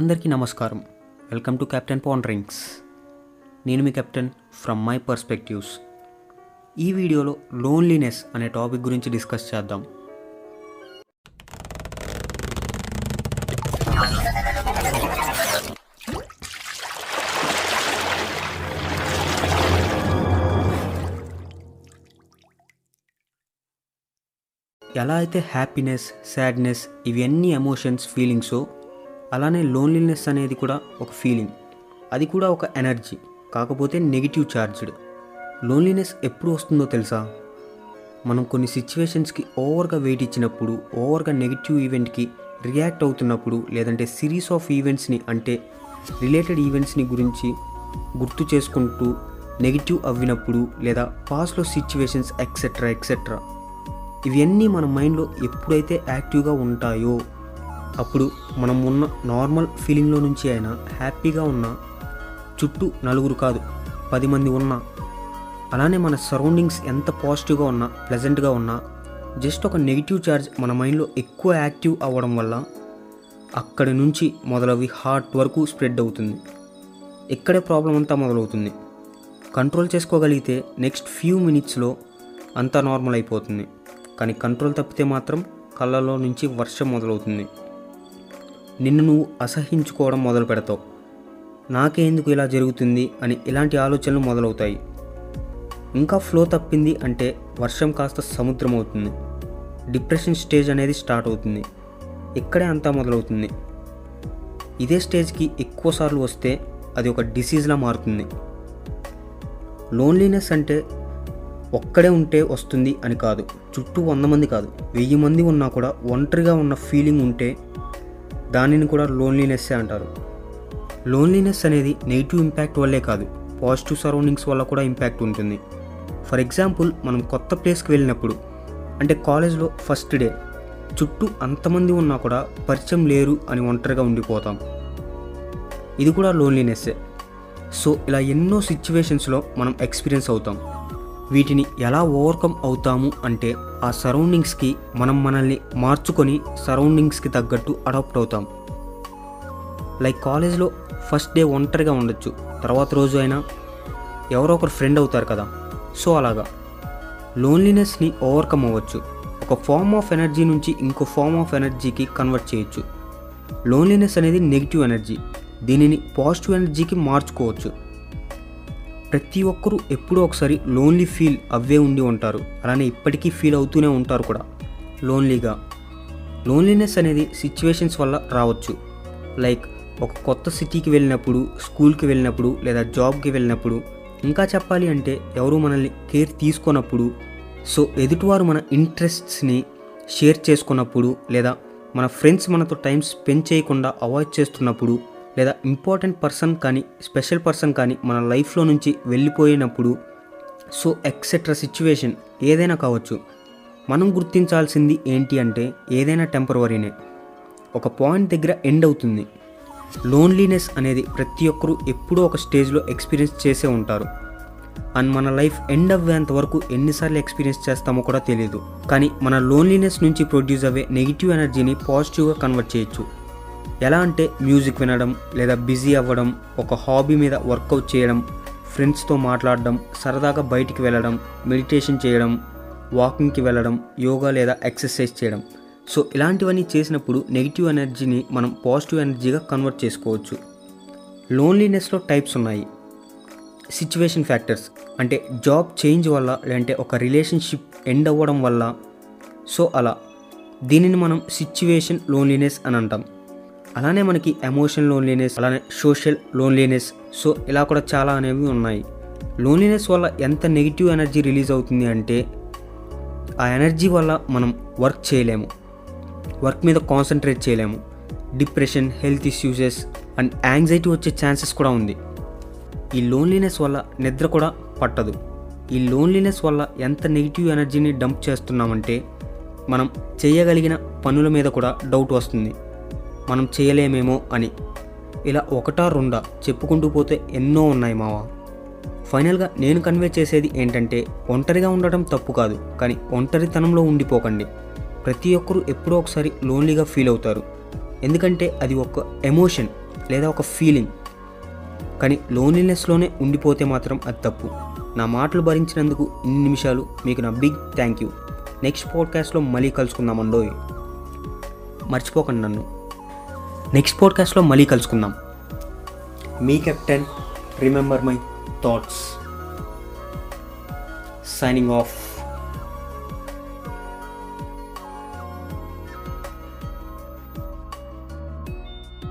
అందరికీ నమస్కారం. Welcome to captain ponderings నేను మీ కెప్టెన్ ఫ్రమ్ మై పర్స్పెక్టివ్స్ ఈ వీడియోలో లోన్లీనెస్ అనే టాపిక్ గురించి డిస్కస్ చేద్దాం. ఎలా అయితే హ్యాపీనెస్ సాడ్నెస్ ఇవన్నీ ఎమోషన్స్ ఫీలింగ్స్ అలానే లోన్లీనెస్ అనేది కూడా ఒక ఫీలింగ్ అది కూడా ఒక ఎనర్జీ కాకపోతే నెగిటివ్ ఛార్జ్డ్ లోన్లీనెస్ ఎప్పుడు వస్తుందో తెలుసా? మనం కొన్ని సిచ్యువేషన్స్కి ఓవర్గా వెయిట్ ఇచ్చినప్పుడు ఓవర్గా నెగిటివ్ ఈవెంట్కి రియాక్ట్ అవుతున్నప్పుడు లేదంటే సిరీస్ ఆఫ్ ఈవెంట్స్ని అంటే రిలేటెడ్ ఈవెంట్స్ని గురించి గుర్తు చేసుకుంటూ నెగిటివ్ అవ్వినప్పుడు లేదా పాస్ట్లో సిచ్యువేషన్స్ ఎక్సెట్రా ఎక్సెట్రా ఇవన్నీ మన మైండ్లో ఎప్పుడైతే యాక్టివ్గా ఉంటాయో అప్పుడు మనం ఉన్న నార్మల్ ఫీలింగ్లో నుంచి అయినా హ్యాపీగా ఉన్న చుట్టూ నలుగురు కాదు పది మంది ఉన్నా అలానే మన సరౌండింగ్స్ ఎంత పాజిటివ్గా ఉన్నా ప్లెజెంట్గా ఉన్నా జస్ట్ ఒక నెగిటివ్ ఛార్జ్ మన మైండ్లో ఎక్కువ యాక్టివ్ అవ్వడం వల్ల అక్కడి నుంచి మొదలవి హార్ట్ వరకు స్ప్రెడ్ అవుతుంది. ఇక్కడే ప్రాబ్లం అంతా మొదలవుతుంది? కంట్రోల్ చేసుకోగలిగితే నెక్స్ట్ ఫ్యూ మినిట్స్లో అంతా నార్మల్ అయిపోతుంది. కానీ కంట్రోల్ తప్పితే మాత్రం కళ్ళలో నుంచి వర్షం మొదలవుతుంది. నిన్ను నువ్వు అసహించుకోవడం మొదలు పెడతావు. నాకేందుకు ఇలా జరుగుతుంది అని ఇలాంటి ఆలోచనలు మొదలవుతాయి. ఇంకా ఫ్లో తప్పింది అంటే వర్షం కాస్త సముద్రం అవుతుంది డిప్రెషన్ స్టేజ్ అనేది స్టార్ట్ అవుతుంది. ఇక్కడే అంతా మొదలవుతుంది. ఇదే స్టేజ్కి ఎక్కువసార్లు వస్తే అది ఒక డిసీజ్లా మారుతుంది. లోన్లీనెస్ అంటే ఒక్కడే ఉంటే వస్తుంది అని కాదు. చుట్టూ వంద మంది కాదు. వెయ్యి మంది ఉన్నా కూడా ఒంటరిగా ఉన్న ఫీలింగ్ ఉంటే దానిని కూడా లోన్లీనెస్సే అంటారు. లోన్లీనెస్ అనేది నెగిటివ్ ఇంపాక్ట్ వల్లే కాదు పాజిటివ్ సరౌండింగ్స్ వల్ల కూడా ఇంపాక్ట్ ఉంటుంది. ఫర్ ఎగ్జాంపుల్ మనం కొత్త ప్లేస్కి వెళ్ళినప్పుడు అంటే కాలేజ్లో ఫస్ట్ డే చుట్టూ అంతమంది ఉన్నా కూడా పరిచయం లేరు అని ఒంటరిగా ఉండిపోతాం. ఇది కూడా లోన్లీనెస్సే సో ఇలా ఎన్నో సిచ్యువేషన్స్లో మనం ఎక్స్పీరియన్స్ అవుతాం. వీటిని ఎలా ఓవర్కమ్ అవుతాము అంటే ఆ సరౌండింగ్స్కి మనం మనల్ని మార్చుకొని సరౌండింగ్స్కి తగ్గట్టు అడాప్ట్ అవుతాం. లైక్ కాలేజ్లో ఫస్ట్ డే ఒంటరిగా ఉండొచ్చు తర్వాత రోజు అయినా ఎవరో ఒకరు ఫ్రెండ్ అవుతారు కదా. సో అలాగా. లోన్లీనెస్ని ఓవర్కమ్ అవ్వచ్చు. ఒక ఫార్మ్ ఆఫ్ ఎనర్జీ నుంచి ఇంకో ఫార్మ్ ఆఫ్ ఎనర్జీకి కన్వర్ట్ చేయొచ్చు. లోన్లీనెస్ అనేది నెగిటివ్ ఎనర్జీ. దీనిని పాజిటివ్ ఎనర్జీకి మార్చుకోవచ్చు. ప్రతి ఒక్కరూ ఎప్పుడో ఒకసారి లోన్లీ ఫీల్ అవే ఉండి ఉంటారు. అలానే ఇప్పటికీ ఫీల్ అవుతూనే ఉంటారు కూడా. లోన్లీగా లోన్లీనెస్ అనేది సిచ్యువేషన్స్ వల్ల రావచ్చు. లైక్ ఒక కొత్త సిటీకి వెళ్ళినప్పుడు స్కూల్కి వెళ్ళినప్పుడు లేదా జాబ్కి వెళ్ళినప్పుడు ఇంకా చెప్పాలి అంటే ఎవరు మనల్ని కేర్ తీసుకున్నప్పుడు సో ఎదుటివారు మన ఇంట్రెస్ట్స్ని షేర్ చేసుకున్నప్పుడు లేదా మన ఫ్రెండ్స్ మనతో టైం స్పెండ్ చేయకుండా అవాయిడ్ చేస్తున్నప్పుడు లేదా ఇంపార్టెంట్ పర్సన్ కానీ స్పెషల్ పర్సన్ కానీ మన లైఫ్లో నుంచి వెళ్ళిపోయినప్పుడు సో ఎక్సెట్రా సిచ్యువేషన్ ఏదైనా కావచ్చు. మనం గుర్తించాల్సింది ఏంటి అంటే ఏదైనా టెంపరవరీనే ఒక పాయింట్ దగ్గర ఎండ్ అవుతుంది. లోన్లీనెస్ అనేది ప్రతి ఒక్కరూ ఎప్పుడో ఒక స్టేజ్లో ఎక్స్పీరియన్స్ చేసే ఉంటారు. అండ్ మన లైఫ్ ఎండ్ అవ్వేంత వరకు ఎన్నిసార్లు ఎక్స్పీరియన్స్ చేస్తామో కూడా తెలియదు కానీ మన లోన్లీనెస్ నుంచి ప్రొడ్యూస్ అవ్వే నెగిటివ్ ఎనర్జీని పాజిటివ్గా కన్వర్ట్ చేయొచ్చు. ఎలా అంటే మ్యూజిక్ వినడం లేదా బిజీ అవ్వడం ఒక హాబీ మీద వర్కౌట్ చేయడం ఫ్రెండ్స్తో మాట్లాడడం సరదాగా బయటికి వెళ్ళడం మెడిటేషన్ చేయడం వాకింగ్కి వెళ్ళడం యోగా లేదా ఎక్సర్సైజ్ చేయడం. సో ఇలాంటివన్నీ చేసినప్పుడు నెగిటివ్ ఎనర్జీని మనం పాజిటివ్ ఎనర్జీగా కన్వర్ట్ చేసుకోవచ్చు. లోన్లీనెస్లో టైప్స్ ఉన్నాయి. సిచ్యువేషన్ ఫ్యాక్టర్స్ అంటే జాబ్ చేంజ్ వల్ల లేదంటే ఒక రిలేషన్షిప్ ఎండ్ అవ్వడం వల్ల. సో అలా. దీనిని మనం సిచ్యువేషన్ లోన్లీనెస్ అని అంటాం. అలానే మనకి ఎమోషన్ లోన్లీనెస్ అలానే సోషల్ లోన్లీనెస్. సో ఇలా కూడా చాలా అనేవి ఉన్నాయి. లోన్లీనెస్ వల్ల ఎంత నెగిటివ్ ఎనర్జీ రిలీజ్ అవుతుంది అంటే ఆ ఎనర్జీ వల్ల మనం వర్క్ చేయలేము. వర్క్ మీద కాన్సన్ట్రేట్ చేయలేము. Depression health issues and anxiety వచ్చే ఛాన్సెస్ కూడా ఉంది. ఈ లోన్లీనెస్ వల్ల నిద్ర కూడా పట్టదు. ఈ లోన్లీనెస్ వల్ల ఎంత నెగిటివ్ ఎనర్జీని డంప్ చేస్తున్నామంటే మనం చేయగలిగిన పనుల మీద కూడా డౌట్ వస్తుంది. మనం చేయలేమేమో అని. ఇలా ఒకటా రెండా చెప్పుకుంటూ పోతే ఎన్నో ఉన్నాయి మావా. ఫైనల్గా నేను కన్వే చేసేది ఏంటంటే ఒంటరిగా ఉండటం తప్పు కాదు కానీ ఒంటరితనంలో ఉండిపోకండి. ప్రతి ఒక్కరూ ఎప్పుడో ఒకసారి లోన్లీగా ఫీల్ అవుతారు. ఎందుకంటే అది ఒక ఎమోషన్ లేదా ఒక ఫీలింగ్. కానీ లోన్లీనెస్లోనే ఉండిపోతే మాత్రం అది తప్పు. నా మాటలు భరించినందుకు ఇన్ని నిమిషాలు మీకు నా బిగ్ థ్యాంక్ యూ. నెక్స్ట్ పాడ్కాస్ట్లో మళ్ళీ కలుసుకుందామండోయ్ మర్చిపోకండి నన్ను. నెక్స్ట్ పాడ్కాస్ట్లో మళ్ళీ కలుసుకుందాం. మీ captain remember my thoughts signing off